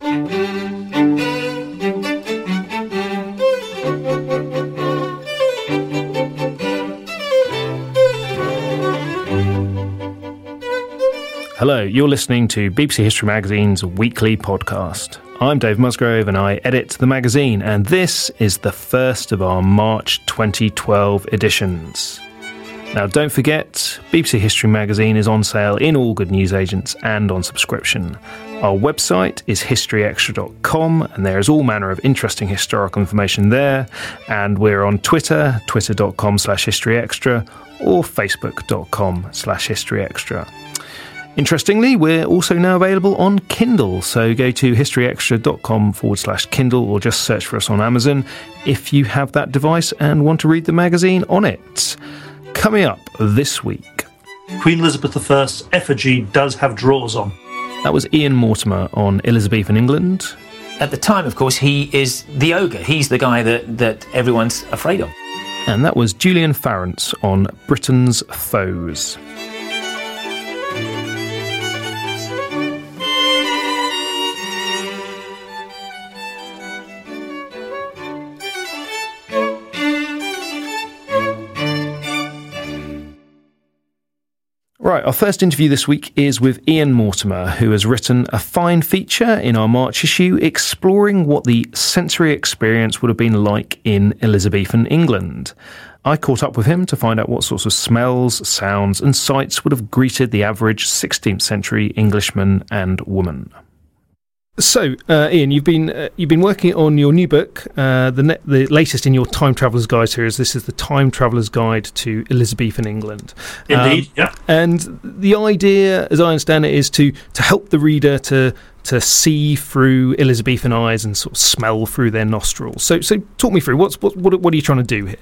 Hello, you're listening to BBC History Magazine's weekly podcast. I'm Dave Musgrove and I edit the magazine, and this is the first of our March 2012 editions. Now, don't forget, BBC History Magazine is on sale in all good newsagents and on subscription. Our website is historyextra.com, and there is all manner of interesting historical information there. And we're on Twitter, twitter.com slash historyextra, or facebook.com slash historyextra. Interestingly, we're also now available on Kindle, so go to historyextra.com forward slash Kindle or just search for us on Amazon if you have that device and want to read the magazine on it. Coming up this week. Queen Elizabeth I's effigy does have drawers on. That was Ian Mortimer on Elizabethan England. At the time, of course, he is the ogre. He's the guy that, that everyone's afraid of. And that was Julian Farrance on Britain's Foes. Right, our first interview this week is with Ian Mortimer, who has written a fine feature in our March issue exploring what the sensory experience would have been like in Elizabethan England. I caught up with him to find out what sorts of smells, sounds, and sights would have greeted the average 16th century Englishman and woman. So, uh, Ian, you've been uh, you've been working on your new book, uh, the ne- the latest in your Time Traveler's Guide series. This is the Time Traveler's Guide to Elizabethan England. Indeed, Um, yeah. And the idea, as I understand it, is to to help the reader to to see through Elizabethan eyes and sort of smell through their nostrils. So, so talk me through what's what what, what are you trying to do here?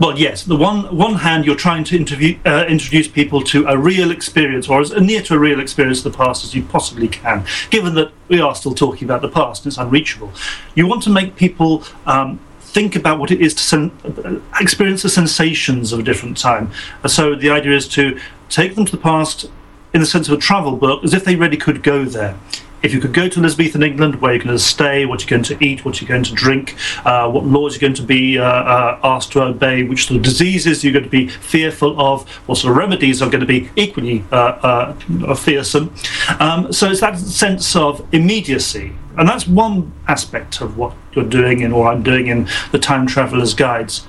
Well, yes. The one one hand, you're trying to interview, uh, introduce people to a real experience, or as near to a real experience of the past as you possibly can. Given that we are still talking about the past, and it's unreachable. You want to make people um, think about what it is to sen- uh, experience the sensations of a different time. So the idea is to take them to the past in the sense of a travel book, as if they really could go there. If you could go to Elizabethan England, where are you're going to stay, what you're going to eat, what you're going to drink, uh, what laws you're going to be uh, uh, asked to obey, which sort of diseases you're going to be fearful of, what sort of remedies are going to be equally uh, uh, fearsome. Um, so it's that sense of immediacy. And that's one aspect of what you're doing in, or I'm doing in the Time Traveller's Guides.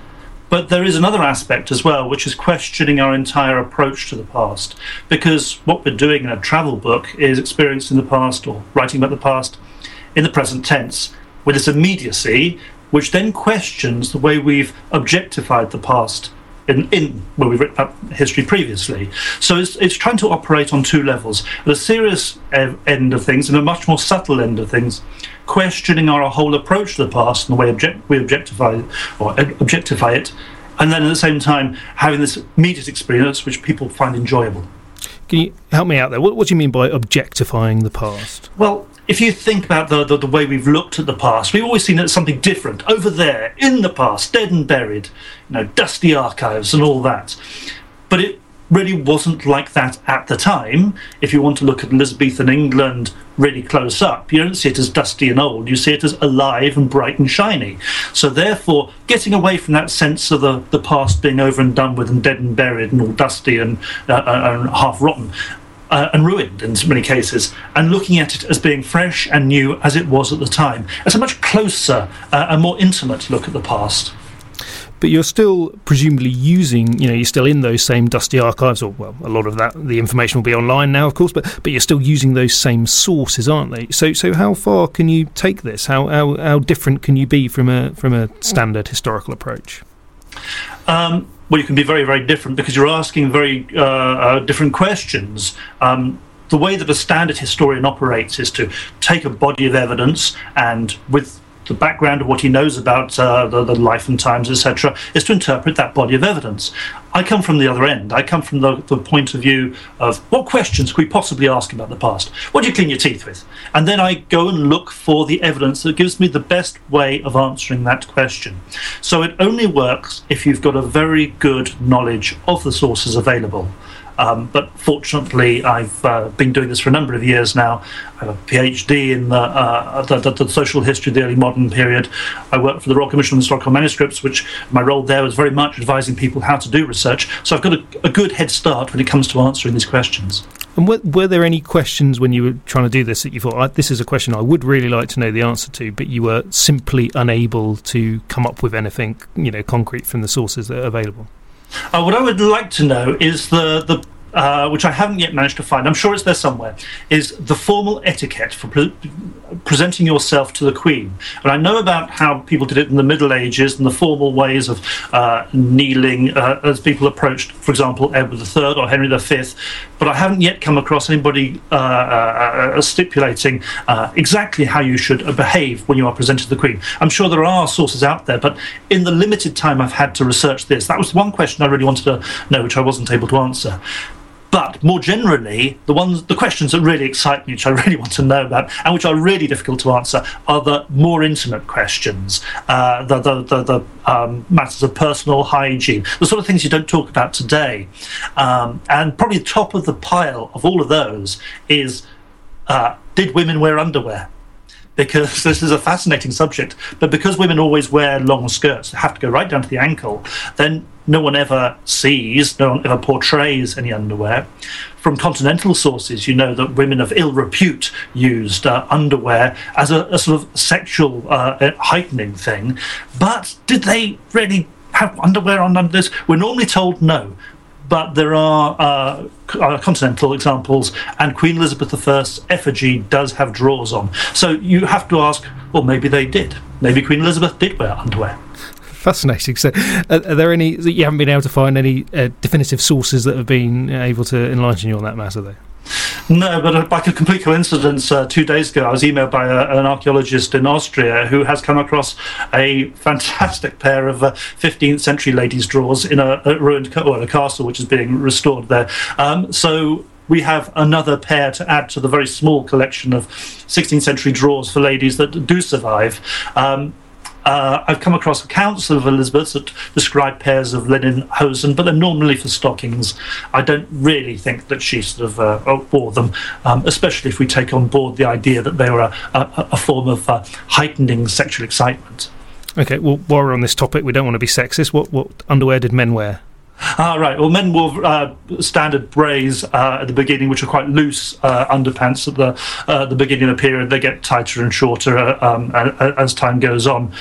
But there is another aspect as well, which is questioning our entire approach to the past. Because what we're doing in a travel book is experiencing the past or writing about the past in the present tense with this immediacy, which then questions the way we've objectified the past in, in when we've written about history previously. So it's, it's trying to operate on two levels the serious end of things and a much more subtle end of things, questioning our whole approach to the past and the way object, we objectify or objectify it, and then at the same time having this immediate experience which people find enjoyable. Can you help me out there? What, what do you mean by objectifying the past? Well, if you think about the, the, the, way we've looked at the past, we've always seen it as something different over there in the past, dead and buried, you know, dusty archives and all that. But it really wasn't like that at the time. If you want to look at Elizabethan England really close up, you don't see it as dusty and old, you see it as alive and bright and shiny. So, therefore, getting away from that sense of the, the past being over and done with and dead and buried and all dusty and, uh, and half rotten, uh, and ruined in many cases, and looking at it as being fresh and new as it was at the time. It's a much closer uh, and more intimate look at the past. But you're still presumably using, you know, you're still in those same dusty archives, or well, a lot of that, the information will be online now, of course, but but you're still using those same sources, aren't they? So so how far can you take this? How how, how different can you be from a from a standard historical approach? Um, well, you can be very, very different because you're asking very uh, uh, different questions. Um, the way that a standard historian operates is to take a body of evidence and, with the background of what he knows about uh, the, the, life and times, etc., is to interpret that body of evidence. I come from the other end. I come from the, the point of view of what questions could we possibly ask about the past? What do you clean your teeth with? And then I go and look for the evidence that gives me the best way of answering that question. So it only works if you've got a very good knowledge of the sources available. Um, but fortunately, I've uh, been doing this for a number of years now. I have a PhD in the, uh, the, the, the, social history of the early modern period. I work for the Royal Commission on Historical Manuscripts, which my role there was very much advising people how to do research. So I've got a, a good head start when it comes to answering these questions. And were, were, there any questions when you were trying to do this that you thought, this is a question I would really like to know the answer to, but you were simply unable to come up with anything, you know, concrete from the sources that are available? Uh, what I would like to know is the the uh, which I haven't yet managed to find. I'm sure it's there somewhere. Is the formal etiquette for pre- presenting yourself to the Queen? And I know about how people did it in the Middle Ages and the formal ways of uh, kneeling uh, as people approached, for example, Edward III or Henry V. But I haven't yet come across anybody uh, uh, uh, stipulating exactly how you should behave when you are presented to the Queen. I'm sure there are sources out there, but in the limited time I've had to research this, that was one question I really wanted to know, which I wasn't able to answer. But more generally, the ones, the questions that really excite me, which I really want to know about, and which are really difficult to answer, are the more intimate questions, uh, the the, the, the um, matters of personal hygiene, the sort of things you don't talk about today. Um, and probably the top of the pile of all of those is, uh, did women wear underwear? because this is a fascinating subject. But because women always wear long skirts, have to go right down to the ankle, then no one ever sees, no one ever portrays any underwear. From continental sources, you know that women of ill repute used uh, underwear as a, a, sort of sexual uh, heightening thing. But did they really have underwear on under this? We're normally told no but there are uh, uh, continental examples, and Queen Elizabeth I's effigy does have drawers on. So you have to ask, well, maybe they did. Maybe Queen Elizabeth did wear underwear. Fascinating. So, are, are there any that you haven't been able to find any uh, definitive sources that have been able to enlighten you on that matter, though? No, but uh, by a complete coincidence, uh, two days ago, I was emailed by a, an archaeologist in Austria who has come across a fantastic pair of uh, 15th century ladies' drawers in a, a ruined ca- well, a castle which is being restored there. Um, so we have another pair to add to the very small collection of 16th century drawers for ladies that do survive. Um, uh, I've come across accounts of Elizabeth that describe pairs of linen hosen, but they're normally for stockings. I don't really think that she sort of uh, wore them, um, especially if we take on board the idea that they were a, a, a form of uh, heightening sexual excitement. Okay, well, while we're on this topic, we don't want to be sexist. What, what underwear did men wear? Ah, right. Well, men wore uh, standard braies uh, at the beginning, which are quite loose uh, underpants at the uh, the beginning of the period. They get tighter and shorter uh, um, as time goes on.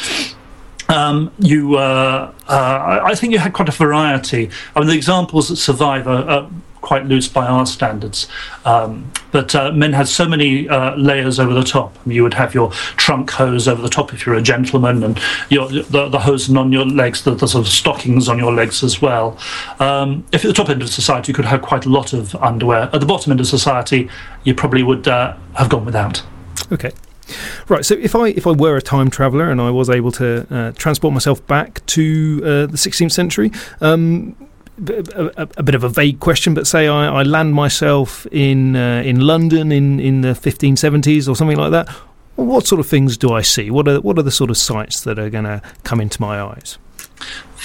Um, you, uh, I think you had quite a variety. I mean, the examples that survive are, quite loose by our standards. Um, but uh, men had so many uh, layers over the top. You would have your trunk hose over the top if you're a gentleman, and your, the, the hose on your legs, the, the, sort of stockings on your legs as well. Um, if at the top end of society, you could have quite a lot of underwear. At the bottom end of society, you probably would uh, have gone without. Okay. Right. So if I if I were a time traveller and I was able to uh, transport myself back to uh, the 16th century, um, a, a, bit of a vague question, but say I, I land myself in uh, in London in, in the 1570s or something like that. What sort of things do I see? What are what are the sort of sights that are going to come into my eyes?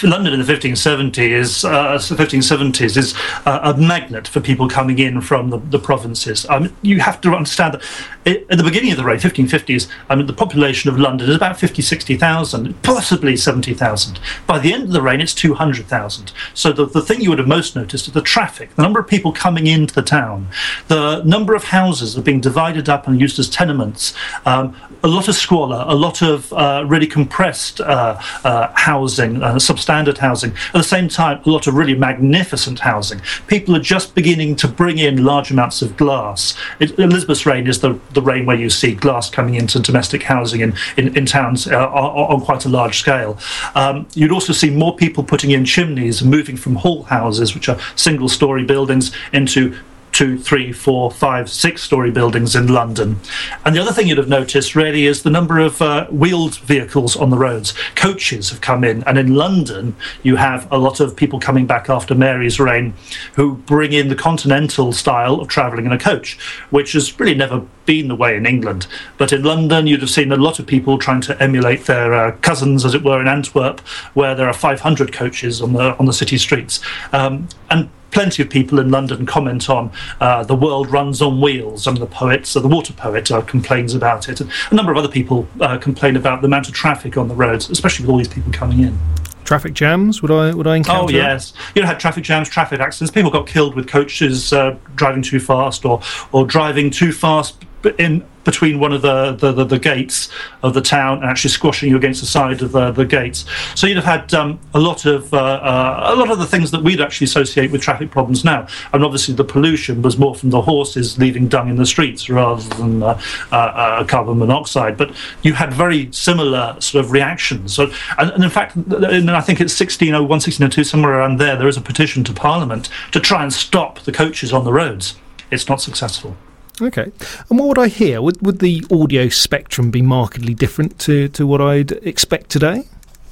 London in the 1570s, uh, 1570s is uh, a magnet for people coming in from the, the provinces. Um, you have to understand that it, at the beginning of the reign, 1550s, I mean, the population of London is about 50, 60,000, possibly 70,000. By the end of the reign, it's 200,000. So the, the thing you would have most noticed is the traffic, the number of people coming into the town, the number of houses that are being divided up and used as tenements, um, a lot of squalor, a lot of uh, really compressed uh, uh, housing, uh, substandard housing. At the same time, a lot of really magnificent housing. People are just beginning to bring in large amounts of glass. It, Elizabeth's reign is the the reign where you see glass coming into domestic housing in, in, in towns uh, on, on, quite a large scale. Um, you'd also see more people putting in chimneys, moving from hall houses, which are single story buildings, into two, three, four, five, six story buildings in London. And the other thing you'd have noticed really is the number of uh, wheeled vehicles on the roads. Coaches have come in, and in London, you have a lot of people coming back after Mary's reign who bring in the continental style of travelling in a coach, which has really never been the way in England. But in London, you'd have seen a lot of people trying to emulate their uh, cousins, as it were, in Antwerp, where there are 500 coaches on the on the city streets. Um, and plenty of people in London comment on uh, the world runs on wheels. Some of the poets, uh, the water poet, uh, complains about it. And a number of other people uh, complain about the amount of traffic on the roads, especially with all these people coming in. Traffic jams? Would I would I encounter? Oh yes, you know, had traffic jams, traffic accidents. People got killed with coaches uh, driving too fast or or driving too fast in between one of the, the, the, the, gates of the town and actually squashing you against the side of uh, the gates. So you'd have had um, a lot of uh, uh, a lot of the things that we'd actually associate with traffic problems now. And obviously the pollution was more from the horses leaving dung in the streets rather than uh, uh, uh, carbon monoxide. But you had very similar sort of reactions. So, and, and in fact, in, I think it's 1601, 1602, somewhere around there, there is a petition to Parliament to try and stop the coaches on the roads. It's not successful. Okay. And what would I hear? Would, would the audio spectrum be markedly different to, to what I'd expect today?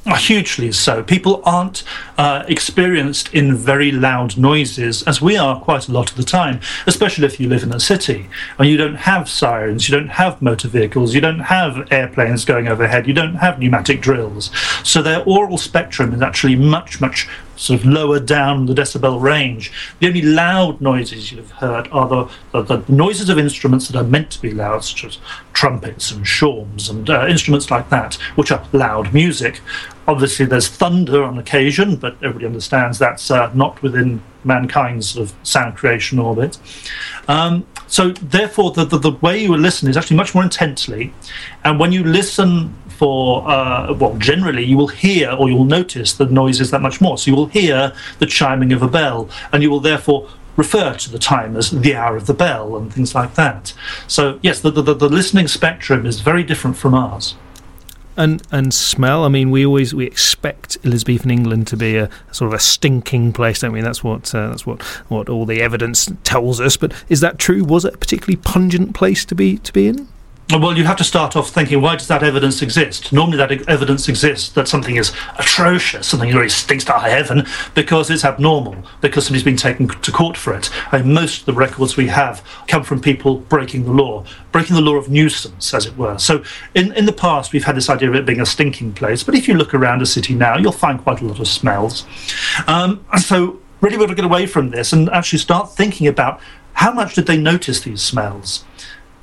Oh, hugely so. People aren't uh, experienced in very loud noises, as we are quite a lot of the time, especially if you live in a city and you don't have sirens, you don't have motor vehicles, you don't have airplanes going overhead, you don't have pneumatic drills. So their aural spectrum is actually much, much sort of lower down the decibel range. The only loud noises you've heard are the, the, the, noises of instruments that are meant to be loud, such as trumpets and shawms and uh, instruments like that, which are loud music. Obviously, there's thunder on occasion, but everybody understands that's uh, not within mankind's sort of sound creation orbit. Um, so, therefore, the, the, the way you listen is actually much more intensely. And when you listen for, uh, well, generally you will hear or you'll notice the noises that much more. So you will hear the chiming of a bell, and you will therefore refer to the time as the hour of the bell and things like that. So, yes, the, the, the listening spectrum is very different from ours and and smell. I mean, we always we expect Elizabethan England to be a sort of a stinking place, don't we? That's what uh, that's what what all the evidence tells us. But is that true? Was it a particularly pungent place to be to be in? Well, you have to start off thinking, why does that evidence exist? Normally, that evidence exists that something is atrocious, something really stinks to high heaven, because it's abnormal, because somebody's been taken to court for it. And most of the records we have come from people breaking the law, breaking the law of nuisance, as it were. So, in, in the past, we've had this idea of it being a stinking place, but if you look around a city now, you'll find quite a lot of smells. Um, so, really, we've got to get away from this and actually start thinking about how much did they notice these smells?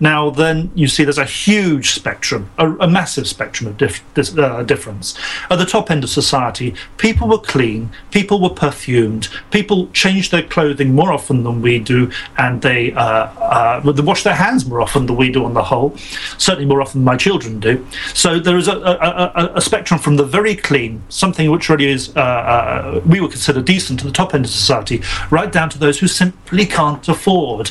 Now, then you see there's a huge spectrum, a, a massive spectrum of dif- uh, difference. At the top end of society, people were clean, people were perfumed, people changed their clothing more often than we do, and they, uh, uh, they wash their hands more often than we do on the whole, certainly more often than my children do. So there is a, a, a spectrum from the very clean, something which really is, uh, uh, we would consider decent at the top end of society, right down to those who simply can't afford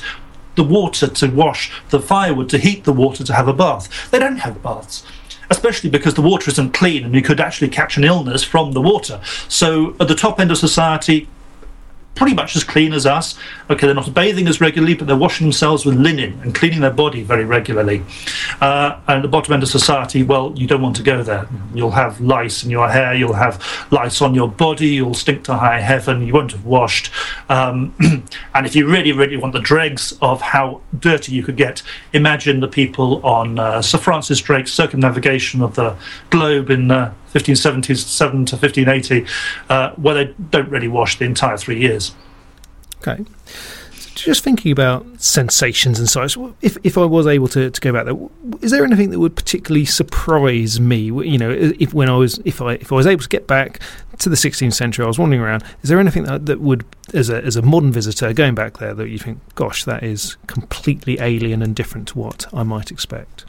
the water to wash, the firewood to heat the water to have a bath. They don't have baths especially because the water isn't clean and you could actually catch an illness from the water. So, at the top end of society, pretty much as clean as us. Okay, they're not bathing as regularly, but they're washing themselves with linen and cleaning their body very regularly. Uh, and the bottom end of society, well, you don't want to go there. You'll have lice in your hair, you'll have lice on your body, you'll stink to high heaven, you won't have washed. Um, and if you really, really want the dregs of how dirty you could get, imagine the people on uh, Sir Francis Drake's circumnavigation of the globe in. Uh, 1577 to 1580, uh, where they don't really wash the entire three years. Okay. So just thinking about sensations and such, if, if I was able to, to go back there, is there anything that would particularly surprise me? You know, if when I was if I if I was able to get back to the 16th century, I was wandering around. Is there anything that, that would, as a as a modern visitor going back there, that you think, gosh, that is completely alien and different to what I might expect?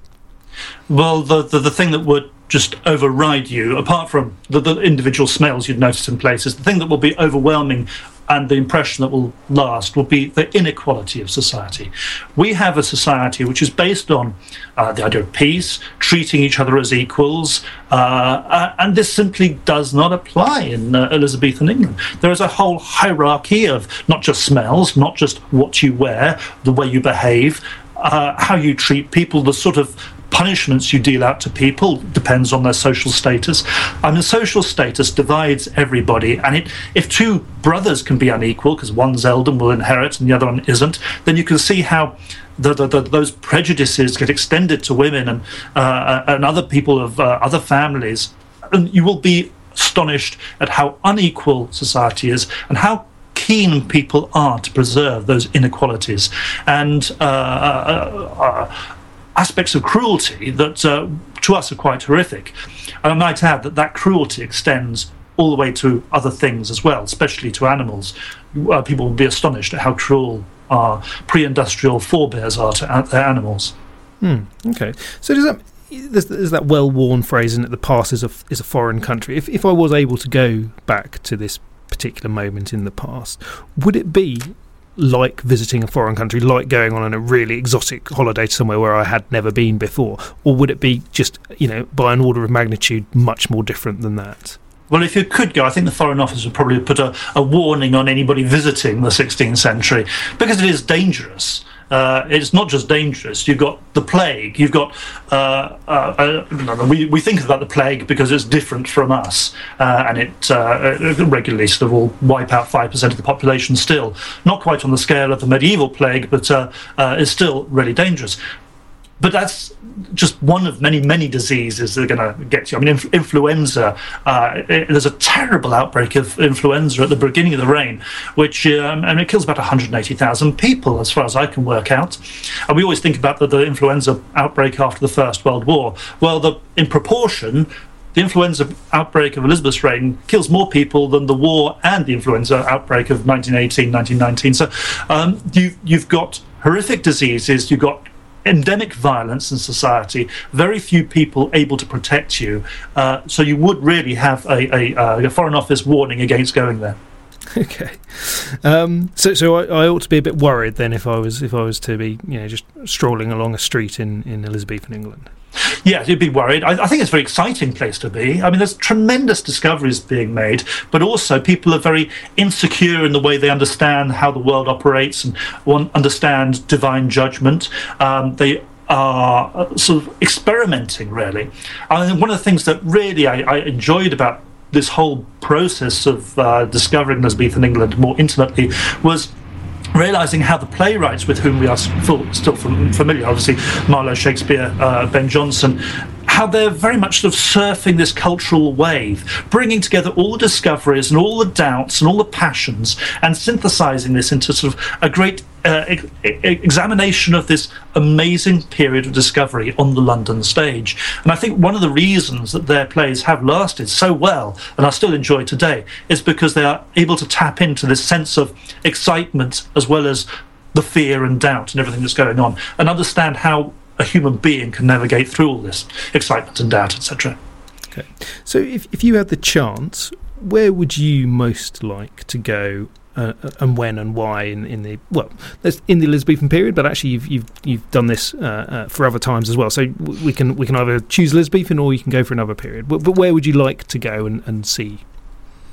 Well, the, the, the thing that would just override you, apart from the, the individual smells you'd notice in places, the thing that will be overwhelming and the impression that will last will be the inequality of society. We have a society which is based on uh, the idea of peace, treating each other as equals, uh, uh, and this simply does not apply in uh, Elizabethan England. There is a whole hierarchy of not just smells, not just what you wear, the way you behave, uh, how you treat people, the sort of punishments you deal out to people depends on their social status. I mean, social status divides everybody, and it, if two brothers can be unequal because one's elder will inherit and the other one isn't, then you can see how. The, the, the, those prejudices get extended to women and uh, and other people of uh, other families, and you will be astonished at how unequal society is and how keen people are to preserve those inequalities. And uh, uh, uh aspects of cruelty that uh, to us are quite horrific. And I might add that that cruelty extends all the way to other things as well, especially to animals. Uh, people will be astonished at how cruel our pre-industrial forebears are to their animals. Hmm, okay, so does that there's, there's that well-worn phrase in it: the past is a is a foreign country. If if I was able to go back to this particular moment in the past, would it be like visiting a foreign country, like going on a really exotic holiday to somewhere where I had never been before? Or would it be just, you know, by an order of magnitude, much more different than that? Well, if you could go, I think the Foreign Office would probably put a, a warning on anybody visiting the 16th century because it is dangerous uh, it's not just dangerous. You've got the plague. You've got uh, uh, uh we we think about the plague because it's different from us, uh, and it uh, regularly sort of will wipe out five percent of the population. Still, not quite on the scale of the medieval plague, but is still really dangerous but that's just one of many, many diseases that are going to get you. I mean, inf- influenza, uh, it, there's a terrible outbreak of influenza at the beginning of the reign, which, um, and it kills about 180,000 people, as far as I can work out. And we always think about the, the influenza outbreak after the First World War. Well, the, in proportion, the influenza outbreak of Elizabeth's reign kills more people than the war and the influenza outbreak of 1918, 1919. So um, you, you've got horrific diseases, you've got endemic violence in society, very few people able to protect you. Uh, so you would really have a, a, uh, a, Foreign Office warning against going there. Okay, um, so so I, I, ought to be a bit worried then if I was if I was to be you know just strolling along a street in, in Elizabethan England. Yeah, you'd be worried. I, I, think it's a very exciting place to be. I mean, there's tremendous discoveries being made, but also people are very insecure in the way they understand how the world operates and understand divine judgment. Um, they are uh, sort of experimenting, really. Mean, one of the things that really I, I enjoyed about this whole process of uh, discovering Elizabethan England more intimately was realizing how the playwrights with whom we are still familiar, obviously Marlowe, Shakespeare, uh, Ben Jonson, how they're very much sort of surfing this cultural wave, bringing together all the discoveries and all the doubts and all the passions, and synthesizing this into sort of a great uh, examination of this amazing period of discovery on the London stage. And I think one of the reasons that their plays have lasted so well and are still enjoyed today is because they are able to tap into this sense of excitement as well as the fear and doubt and everything that's going on and understand how a human being can navigate through all this excitement and doubt, etc. Okay. So if, if you had the chance, where would you most like to go uh, uh and when and why in, in the well in the Elizabethan period, but actually you've you've you've done this uh, uh, for other times as well. So we can we can either choose Elizabethan or you can go for another period. But, but where would you like to go and, and see?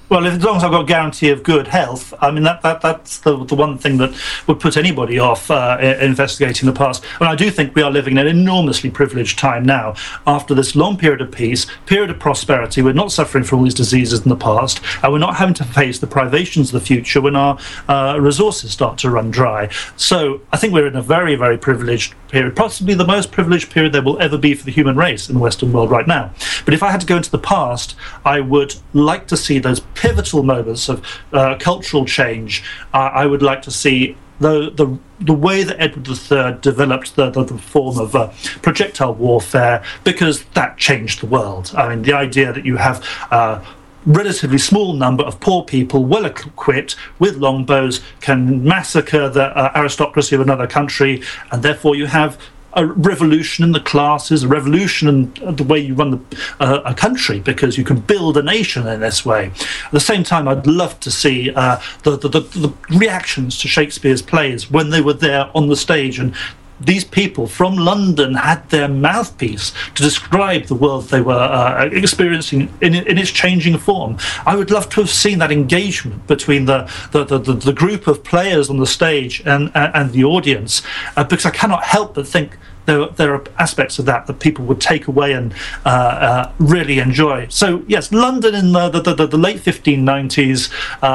Well, as long as I've got a guarantee of good health, I mean that, that that's the, the one thing that would put anybody off uh, investigating the past. And I do think we are living in an enormously privileged time now. After this long period of peace, period of prosperity, we're not suffering from all these diseases in the past, and we're not having to face the privations of the future when our uh, resources start to run dry. So I think we're in a very, very privileged period, possibly the most privileged period there will ever be for the human race in the Western world right now. But if I had to go into the past, I would like to see those pivotal moments of uh, cultural change. Uh, I would like to see the, the the way that Edward III developed the, the, the form of uh, projectile warfare because that changed the world. I mean, the idea that you have uh, relatively small number of poor people, well equipped with longbows, can massacre the uh, aristocracy of another country, and therefore you have a revolution in the classes, a revolution in the way you run the, uh, a country, because you can build a nation in this way. At the same time, I'd love to see uh, the, the, the, the reactions to Shakespeare's plays when they were there on the stage and these people from London had their mouthpiece to describe the world they were uh, experiencing in, in, its changing form. I would love to have seen that engagement between the, the, the, the group of players on the stage and, and the audience, uh, because I cannot help but think there, there are aspects of that that people would take away and uh, uh, really enjoy. So yes, London in the the, the, the late 1590s, uh,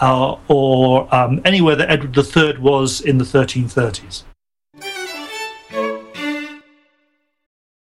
uh, or um, anywhere that Edward III was in the 1330s.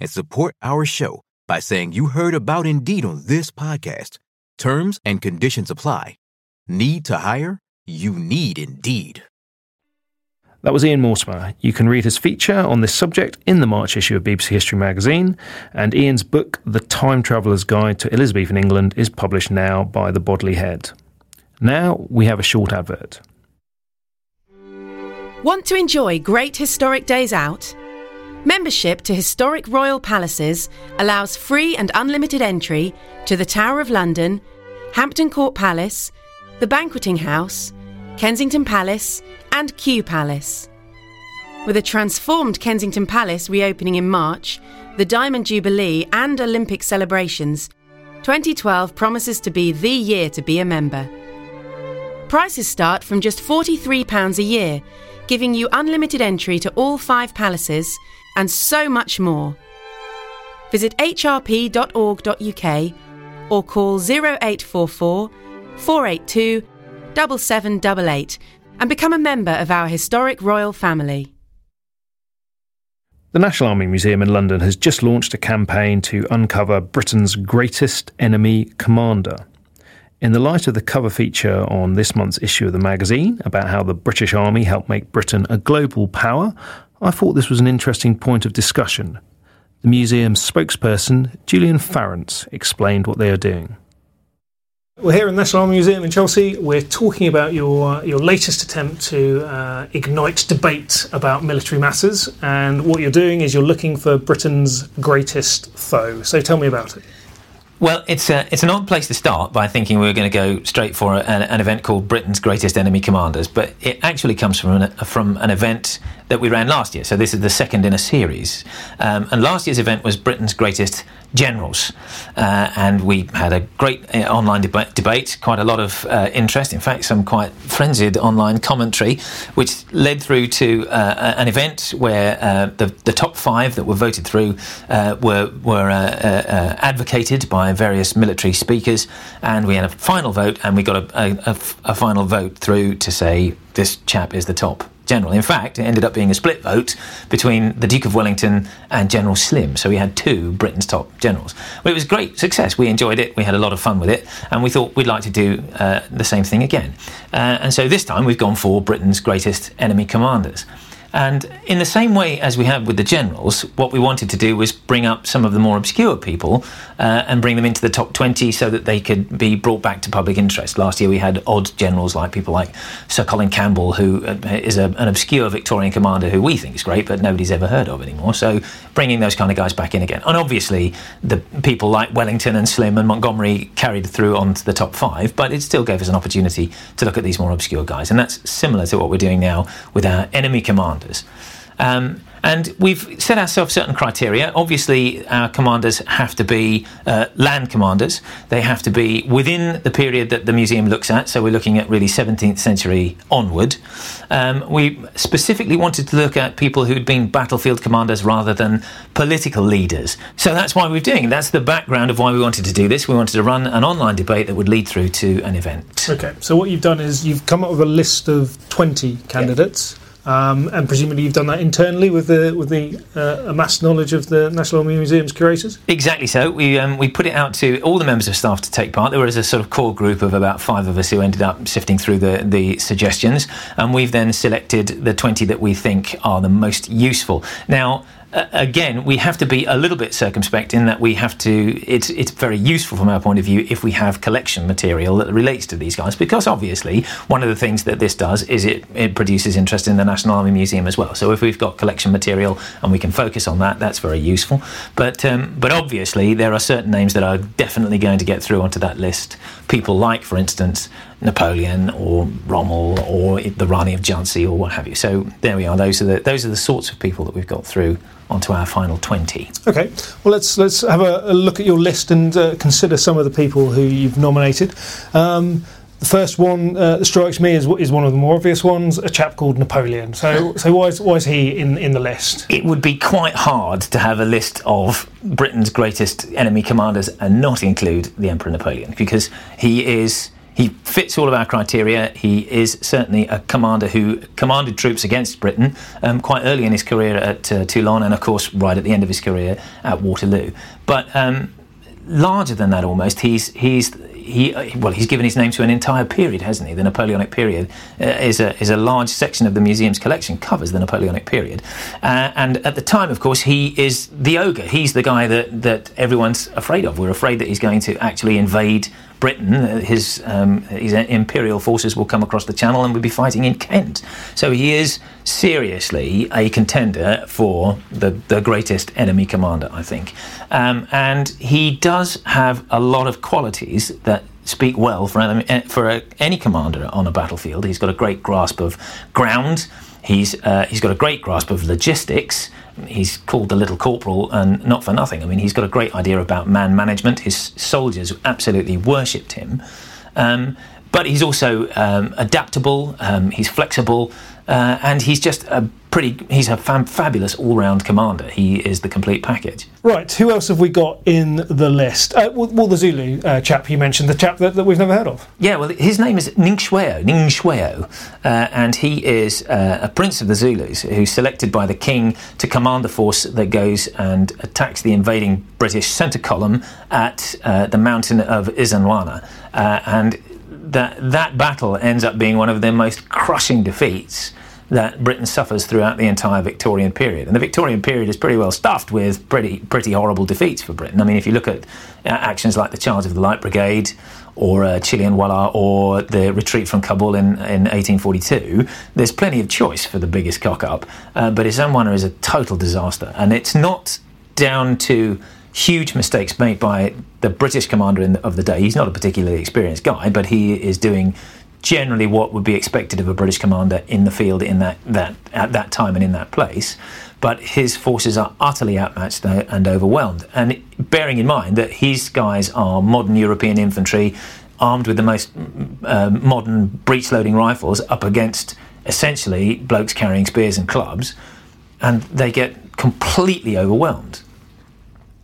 and support our show by saying you heard about Indeed on this podcast. Terms and conditions apply. Need to hire? You need Indeed. That was Ian Mortimer. You can read his feature on this subject in the March issue of BBC History magazine, and Ian's book, The Time Traveller's Guide to Elizabethan England, is published now by the Bodley Head. Now we have a short advert. Want to enjoy great historic days out? Membership to historic royal palaces allows free and unlimited entry to the Tower of London, Hampton Court Palace, the Banqueting House, Kensington Palace, and Kew Palace. With a transformed Kensington Palace reopening in March, the Diamond Jubilee, and Olympic celebrations, 2012 promises to be the year to be a member. Prices start from just £43 a year, giving you unlimited entry to all five palaces and so much more. Visit hrp.org.uk or call 0844 482 7788 and become a member of our historic royal family. The National Army Museum in London has just launched a campaign to uncover Britain's greatest enemy commander. In the light of the cover feature on this month's issue of the magazine about how the British Army helped make Britain a global power, I thought this was an interesting point of discussion. The museum's spokesperson, Julian Farrance, explained what they are doing. We're here in the National Army Museum in Chelsea. We're talking about your your latest attempt to uh, ignite debate about military matters, and what you're doing is you're looking for Britain's greatest foe. So tell me about it. Well, it's a, it's an odd place to start by thinking we were going to go straight for an, an, event called Britain's Greatest Enemy Commanders, but it actually comes from an, from an event that we ran last year. So this is the second in a series. Um, and last year's event was Britain's Greatest generals. Uh, and we had a great uh, online deba- debate, quite a lot of uh, interest, in fact, some quite frenzied online commentary, which led through to uh, an event where uh, the, the top five that were voted through uh, were, were advocated by various military speakers. And we had a final vote, and we got a, a final vote through to say this chap is the top general. In fact, it ended up being a split vote between the Duke of Wellington and General Slim. So we had two Britain's top generals. Well, it was great success. We enjoyed it. We had a lot of fun with it, and we thought we'd like to do uh, the same thing again. Uh, and so this time we've gone for Britain's greatest enemy commanders. And in the same way as we had with the generals, what we wanted to do was bring up some of the more obscure people uh, and bring them into the top 20 so that they could be brought back to public interest. Last year we had odd generals like people like Sir Colin Campbell, who uh, a, an obscure Victorian commander who we think is great, but nobody's ever heard of anymore. So bringing those kind of guys back in again. And obviously, the people like Wellington and Slim and Montgomery carried through onto the top five, but it still gave us an opportunity to look at these more obscure guys. And that's similar to what we're doing now with our enemy commanders. Um, and we've set ourselves certain criteria. Obviously, our commanders have to be uh, land commanders. They have to be within the period that the museum looks at. So we're looking at really 17th century onward. Um, we specifically wanted to look at people who'd been battlefield commanders rather than political leaders. So that's why we're doing it. That's the background of why we wanted to do this. We wanted to run an online debate that would lead through to an event. Okay, so what you've done is you've come up with a list of 20 candidates. Um, and presumably you've done that internally with the with the uh, amassed knowledge of the National Army Museum's curators. Exactly so. We um, we put it out to all the members of staff to take part. There was a sort of core group of about five of us who ended up sifting through the the suggestions, and we've then selected the twenty that we think are the most useful. Now again, we have to be a little bit circumspect in that we have to. It's it's very useful from our point of view if we have collection material that relates to these guys, because obviously one of the things that this does is it it produces interest in the National Army Museum as well. So if we've got collection material and we can focus on that, that's very useful. But um, but obviously there are certain names that are definitely going to get through onto that list. People like, for instance, Napoleon or Rommel or the Rani of Jhansi or what have you. So there we are. Those are the those are the sorts of people that we've got through onto our final 20. Okay, well let's let's have a, a look at your list and uh, consider some of the people who you've nominated. Um, the first one uh, that strikes me is, is one of the more obvious ones, a chap called Napoleon. So, so why, is, why is he in, in the list? It would be quite hard to have a list of Britain's greatest enemy commanders and not include the Emperor Napoleon because he is he fits all of our criteria. He is certainly a commander who commanded troops against Britain um, quite early in his career at uh, Toulon, and of course, right at the end of his career at Waterloo. But um, larger than that, almost, he's he's he well he's given his name to an entire period hasn't he the napoleonic period uh, is a is a large section of the museum's collection covers the napoleonic period uh, and at the time of course he is the ogre he's the guy that that everyone's afraid of we're afraid that he's going to actually invade Britain, uh, his, um, his imperial forces will come across the Channel and we'll be fighting in Kent. So he is seriously a contender for the, the greatest enemy commander, I think. Um, and he does have a lot of qualities that speak well for, eh, for any commander on a battlefield. He's got a great grasp of ground. He's uh, he's got a great grasp of logistics. He's called the little corporal, and not for nothing. I mean, he's got a great idea about man management. His soldiers absolutely worshipped him. Um, but he's also um, adaptable. Um, he's flexible. Uh, and he's just a pretty, he's a fam- fabulous all round commander. He is the complete package. Right, who else have we got in the list? Uh, well, well, the Zulu uh, chap you mentioned, the chap that, that, we've never heard of. Yeah, well, his name is Ntshingwayo, Ntshingwayo, uh, and he is uh, a prince of the Zulus who's selected by the king to command the force that goes and attacks the invading British centre column at uh, the mountain of Isandlwana. and that, that battle ends up being one of their most crushing defeats that Britain suffers throughout the entire Victorian period. And the Victorian period is pretty well stuffed with pretty, pretty horrible defeats for Britain. I mean, if you look at uh, actions like the charge of the Light Brigade, or uh, Chillianwallah, or the retreat from Kabul in, in 1842, there's plenty of choice for the biggest cock up. Uh, but Isandlwana is a total disaster. And it's not down to huge mistakes made by the British commander the, of the day. He's not a particularly experienced guy, but he is doing generally what would be expected of a British commander in the field in that, that at that time and in that place. But his forces are utterly outmatched and overwhelmed. And bearing in mind that his guys are modern European infantry, armed with the most uh, modern breech-loading rifles, up against essentially blokes carrying spears and clubs, and they get completely overwhelmed.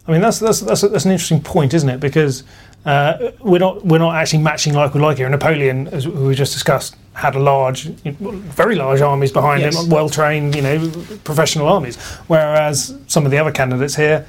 I mean, that's that's that's, that's an interesting point, isn't it? Because uh, we're not we're not actually matching like we like here. Napoleon, as we just discussed, had a large, very large armies behind yes. him, well trained, you know, professional armies. Whereas some of the other candidates here,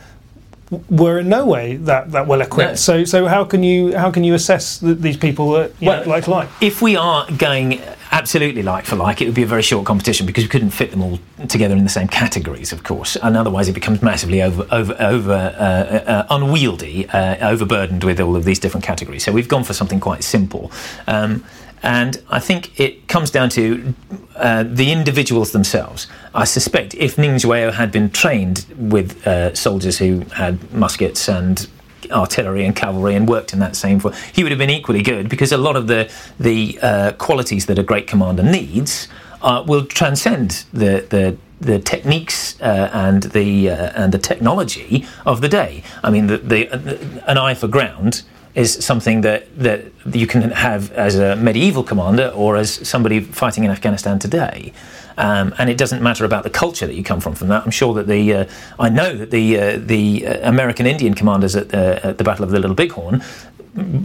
were in no way that, that well equipped. No. So so how can you how can you assess th- these people that you Well, know, like like? If we are going absolutely like for like, it would be a very short competition because we couldn't fit them all together in the same categories, of course, and otherwise it becomes massively over over over uh, uh, unwieldy, uh, overburdened with all of these different categories. So we've gone for something quite simple. Um, and I think it comes down to uh, the individuals themselves. I suspect if Ntshingwayo had been trained with uh, soldiers who had muskets and artillery and cavalry and worked in that same form, he would have been equally good because a lot of the the uh, qualities that a great commander needs uh, will transcend the the the techniques uh, and the uh, and the technology of the day. I mean, the, the, an eye for ground is something that, that you can have as a medieval commander or as somebody fighting in Afghanistan today. Um, and it doesn't matter about the culture that you come from. From that, I'm sure that the uh, I know that the uh, the uh, American Indian commanders at, at the Battle of the Little Bighorn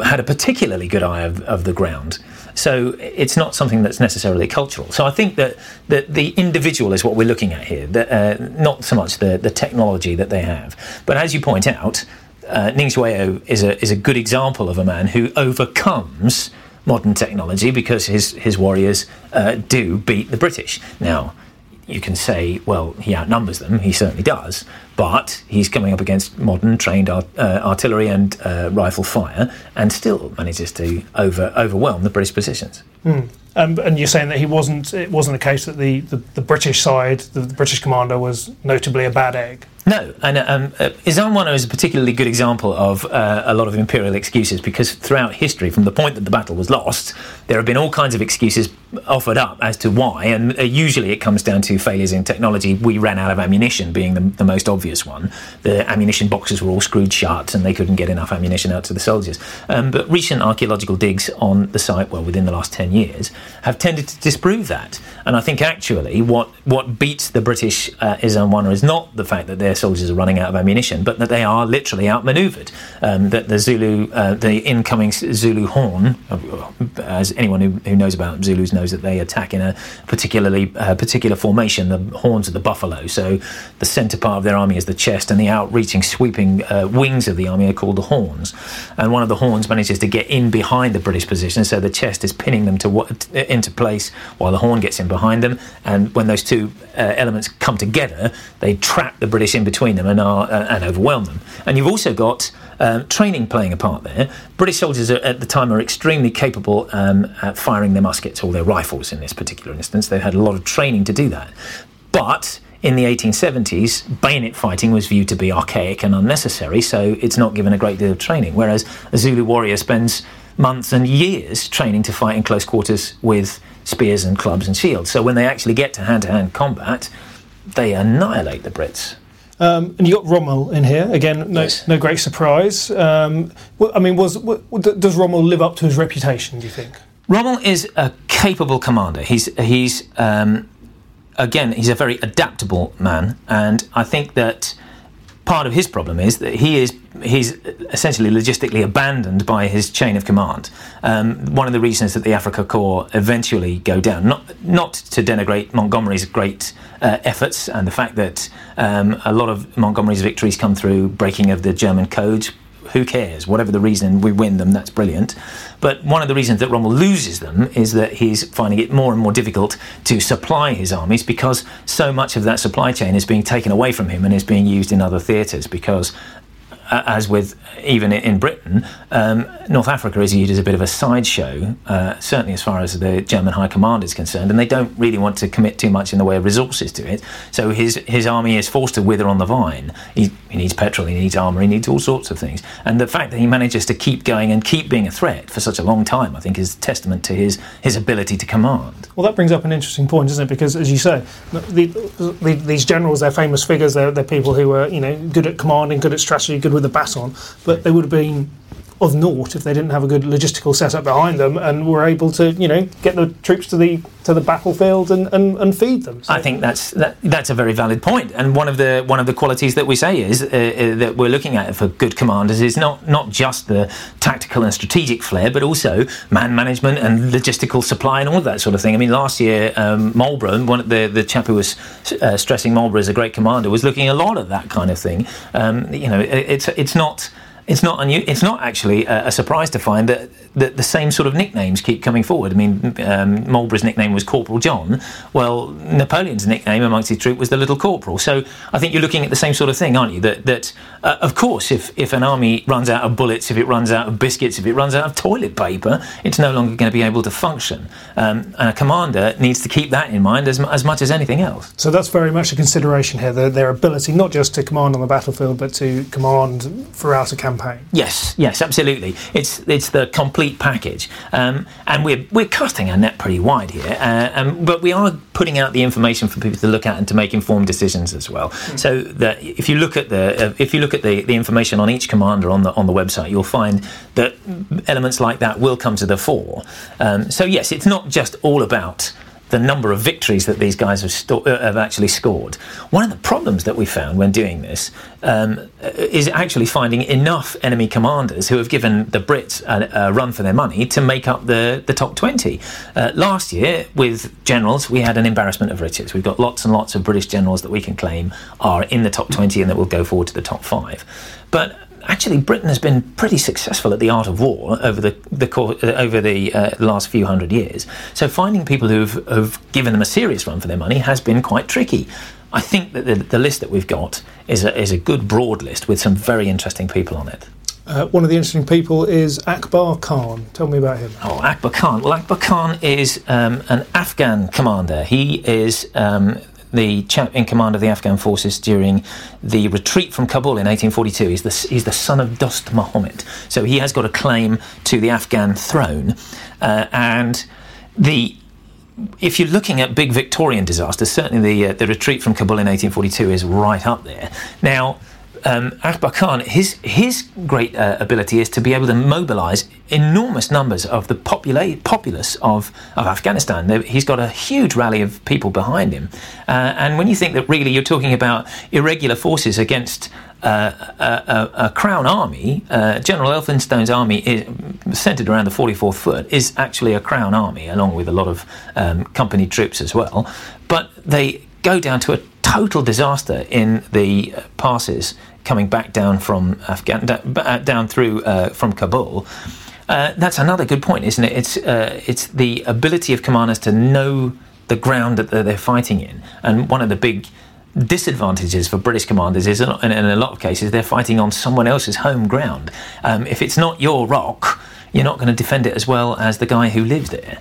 had a particularly good eye of, of the ground. So it's not something that's necessarily cultural. So I think that, that the individual is what we're looking at here, that, uh, not so much the, the technology that they have. But as you point out, uh, Ning is a, is a good example of a man who overcomes modern technology because his, his warriors uh, do beat the British. Now, you can say, well, he outnumbers them. He certainly does. But he's coming up against modern trained art, uh, artillery and uh, rifle fire and still manages to over, overwhelm the British positions. Um, and you're saying that he wasn't. It wasn't the case that the, the, the British side, the, the British commander, was notably a bad egg. No, and um, uh, is a particularly good example of uh, a lot of imperial excuses because throughout history, from the point that the battle was lost, there have been all kinds of excuses offered up as to why, and uh, usually it comes down to failures in technology. We ran out of ammunition, being the, the most obvious one. The ammunition boxes were all screwed shut, and they couldn't get enough ammunition out to the soldiers. Um, but recent archaeological digs on the site, well, within the last ten years, have tended to disprove that. And I think actually, what what beats the British uh, is not the fact that their soldiers are running out of ammunition, but that they are literally outmaneuvered. Um, that the Zulu, uh, the incoming Zulu horn, uh, as anyone who, who knows about Zulus knows that they attack in a particularly uh, particular formation. The horns of the buffalo. So the centre part of their army is the chest, and the outreaching, sweeping uh, wings of the army are called the horns. And one of the horns manages to get in behind the British position, so the chest is pinning them to what, into place while the horn gets in behind them. And when those two uh, elements come together, they trap the British in between them and are uh, and overwhelm them. And you've also got um, training playing a part there. British soldiers are, at the time are extremely capable um, at firing their muskets or their rifles in this particular instance. They had a lot of training to do that. But in the 1870s, bayonet fighting was viewed to be archaic and unnecessary, so it's not given a great deal of training. Whereas a Zulu warrior spends months and years training to fight in close quarters with spears and clubs and shields. So when they actually get to hand to hand combat, they annihilate the Brits. Um, and you got Rommel in here again. No, Yes. no great surprise. Um, well, I mean, was does Rommel live up to his reputation? Do you think? Rommel is a capable commander. He's he's um, again he's a very adaptable man, and I think that part of his problem is that he is he's essentially logistically abandoned by his chain of command. Um, one of the reasons that the Afrika Korps eventually go down, not not to denigrate Montgomery's great uh, efforts and the fact that um, a lot of Montgomery's victories come through breaking of the German codes. Who cares? Whatever the reason, we win them. That's brilliant. But one of the reasons that Rommel loses them is that he's finding it more and more difficult to supply his armies because so much of that supply chain is being taken away from him and is being used in other theatres. Because as with even in Britain, um, North Africa is viewed as a bit of a sideshow, uh, certainly as far as the German High Command is concerned, and they don't really want to commit too much in the way of resources to it. So his his army is forced to wither on the vine. He, he needs petrol, he needs armour, he needs all sorts of things. And the fact that he manages to keep going and keep being a threat for such a long time, I think, is testament to his his ability to command. Well, that brings up an interesting point, doesn't it? Because, as you say, the, the, these generals, they're famous figures. They're, they're people who are, you know, good at commanding, good at strategy, good with the baton. But they would have been of naught if they didn't have a good logistical setup behind them and were able to, you know, get the troops to the to the battlefield and, and, and feed them. So. I think that's that, that's a very valid point. and one of the one of the qualities that we say is uh, uh, that we're looking at for good commanders is not not just the tactical and strategic flair, but also man management and logistical supply and all that sort of thing. I mean, last year um, Marlborough, one of the the chap who was uh, stressing Marlborough as a great commander, was looking a lot at that kind of thing. Um, you know, it, it's it's not it's not unu- it's not actually a, a, surprise to find that, that the same sort of nicknames keep coming forward. I mean, um, Marlborough's nickname was Corporal John. Well, Napoleon's nickname amongst his troop was the Little Corporal. So I think you're looking at the same sort of thing, aren't you? That that uh, of course, if if an army runs out of bullets, if it runs out of biscuits, if it runs out of toilet paper, it's no longer going to be able to function. Um, and a commander needs to keep that in mind as, as much as anything else. So that's very much a consideration here. Their, their ability not just to command on the battlefield, but to command throughout a campaign campaign. Yes, yes, absolutely. It's it's the complete package, um, and we're we're casting our net pretty wide here, uh, um, but we are putting out the information for people to look at and to make informed decisions as well. Mm. So that if you look at the uh, if you look at the, the information on each commander on the on the website, you'll find that elements like that will come to the fore. Um, so yes, it's not just all about the number of victories that these guys have, sto- uh, have actually scored. One of the problems that we found when doing this um, is actually finding enough enemy commanders who have given the Brits a, a run for their money to make up the, the top 20. Uh, last year, with generals, we had an embarrassment of riches. We've got lots and lots of British generals that we can claim are in the top 20 and that will go forward to the top five. But actually Britain has been pretty successful at the art of war over the, the uh, over the uh, last few hundred years. So finding people who've, who've given them a serious run for their money has been quite tricky. I think that the, the list that we've got is a, is a good broad list with some very interesting people on it. Uh, one of the interesting people is Akbar Khan. Tell me about him. Oh, Akbar Khan. Well, Akbar Khan is um, an Afghan commander. He is um, the chap in command of the Afghan forces during the retreat from Kabul in 1842. He's the, he's the son of Dost Muhammad. So he has got a claim to the Afghan throne. Uh, and the if you're looking at big Victorian disasters, certainly the uh, the retreat from Kabul in 1842 is right up there. Now, um, Akbar Khan, his his great uh, ability is to be able to mobilise enormous numbers of the popula- populace of, of Afghanistan. He's got a huge rally of people behind him, uh, and when you think that really you're talking about irregular forces against uh, a, a, a, crown army, uh, General Elphinstone's army, is, centered around the 44th Foot, is actually a crown army, along with a lot of um, company troops as well. But they go down to a total disaster in the passes coming back down from Afghan uh, down through uh, from Kabul. Uh, that's another good point, isn't it? It's uh, it's the ability of commanders to know the ground that they're fighting in, and one of the big disadvantages for British commanders is, in a lot of cases, they're fighting on someone else's home ground. Um, if it's not your rock, you're not going to defend it as well as the guy who lives there.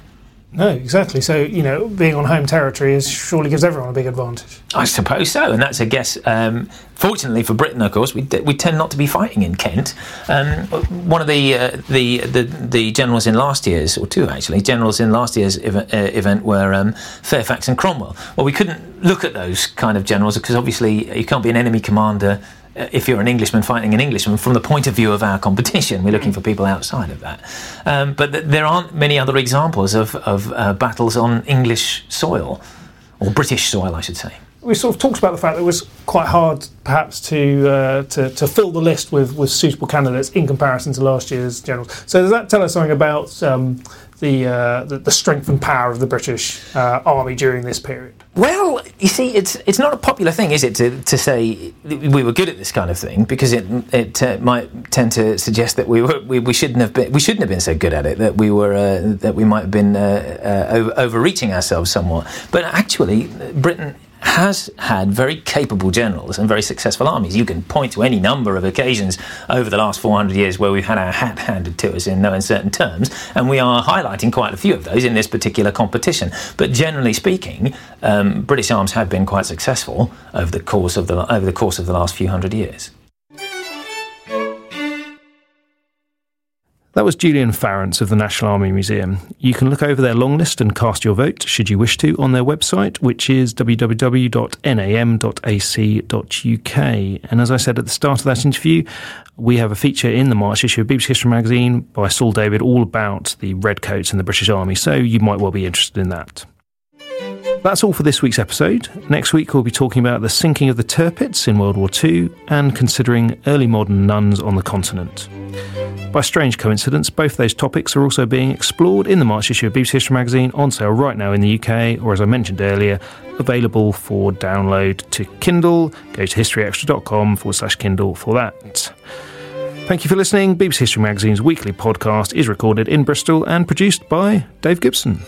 No, exactly. So you know, being on home territory is surely gives everyone a big advantage. I suppose so, and that's a guess. Um, fortunately for Britain, of course, we, we tend not to be fighting in Kent. Um, one of the, uh, the, the the generals in last year's, or two actually, generals in last year's ev- uh, event were um, Fairfax and Cromwell. Well, we couldn't look at those kind of generals because obviously you can't be an enemy commander if you're an Englishman fighting an Englishman, from the point of view of our competition, we're looking for people outside of that. Um, but th- there aren't many other examples of, of uh, battles on English soil, or British soil, I should say. We sort of talked about the fact that it was quite hard, perhaps, to uh, to, to, fill the list with, with suitable candidates in comparison to last year's generals. So does that tell us something about um, the, uh, the, the strength and power of the British uh, army during this period? Well, you see, it's it's not a popular thing, is it, to, to say we were good at this kind of thing because it it uh, might tend to suggest that we were we, we shouldn't have been we shouldn't have been so good at it that we were uh, that we might have been uh, uh, over, overreaching ourselves somewhat. But actually, Britain has had very capable generals and very successful armies. You can point to any number of occasions over the last 400 years where we've had our hat handed to us in no uncertain terms, and we are highlighting quite a few of those in this particular competition. But generally speaking, um, British arms have been quite successful over the course of the over the course of the last few hundred years. That was Julian Farrance of the National Army Museum. You can look over their long list and cast your vote, should you wish to, on their website, which is www.nam.ac.uk. And as I said at the start of that interview, we have a feature in the March issue of BBC History Magazine by Saul David all about the Redcoats and the British Army, so you might well be interested in that. That's all for this week's episode. Next week, we'll be talking about the sinking of the Tirpitz in World War II and considering early modern nuns on the continent. By strange coincidence, both those topics are also being explored in the March issue of BBC History Magazine, on sale right now in the UK, or as I mentioned earlier, available for download to Kindle. Go to historyextra.com forward slash Kindle for that. Thank you for listening. BBC History Magazine's weekly podcast is recorded in Bristol and produced by Dave Gibson.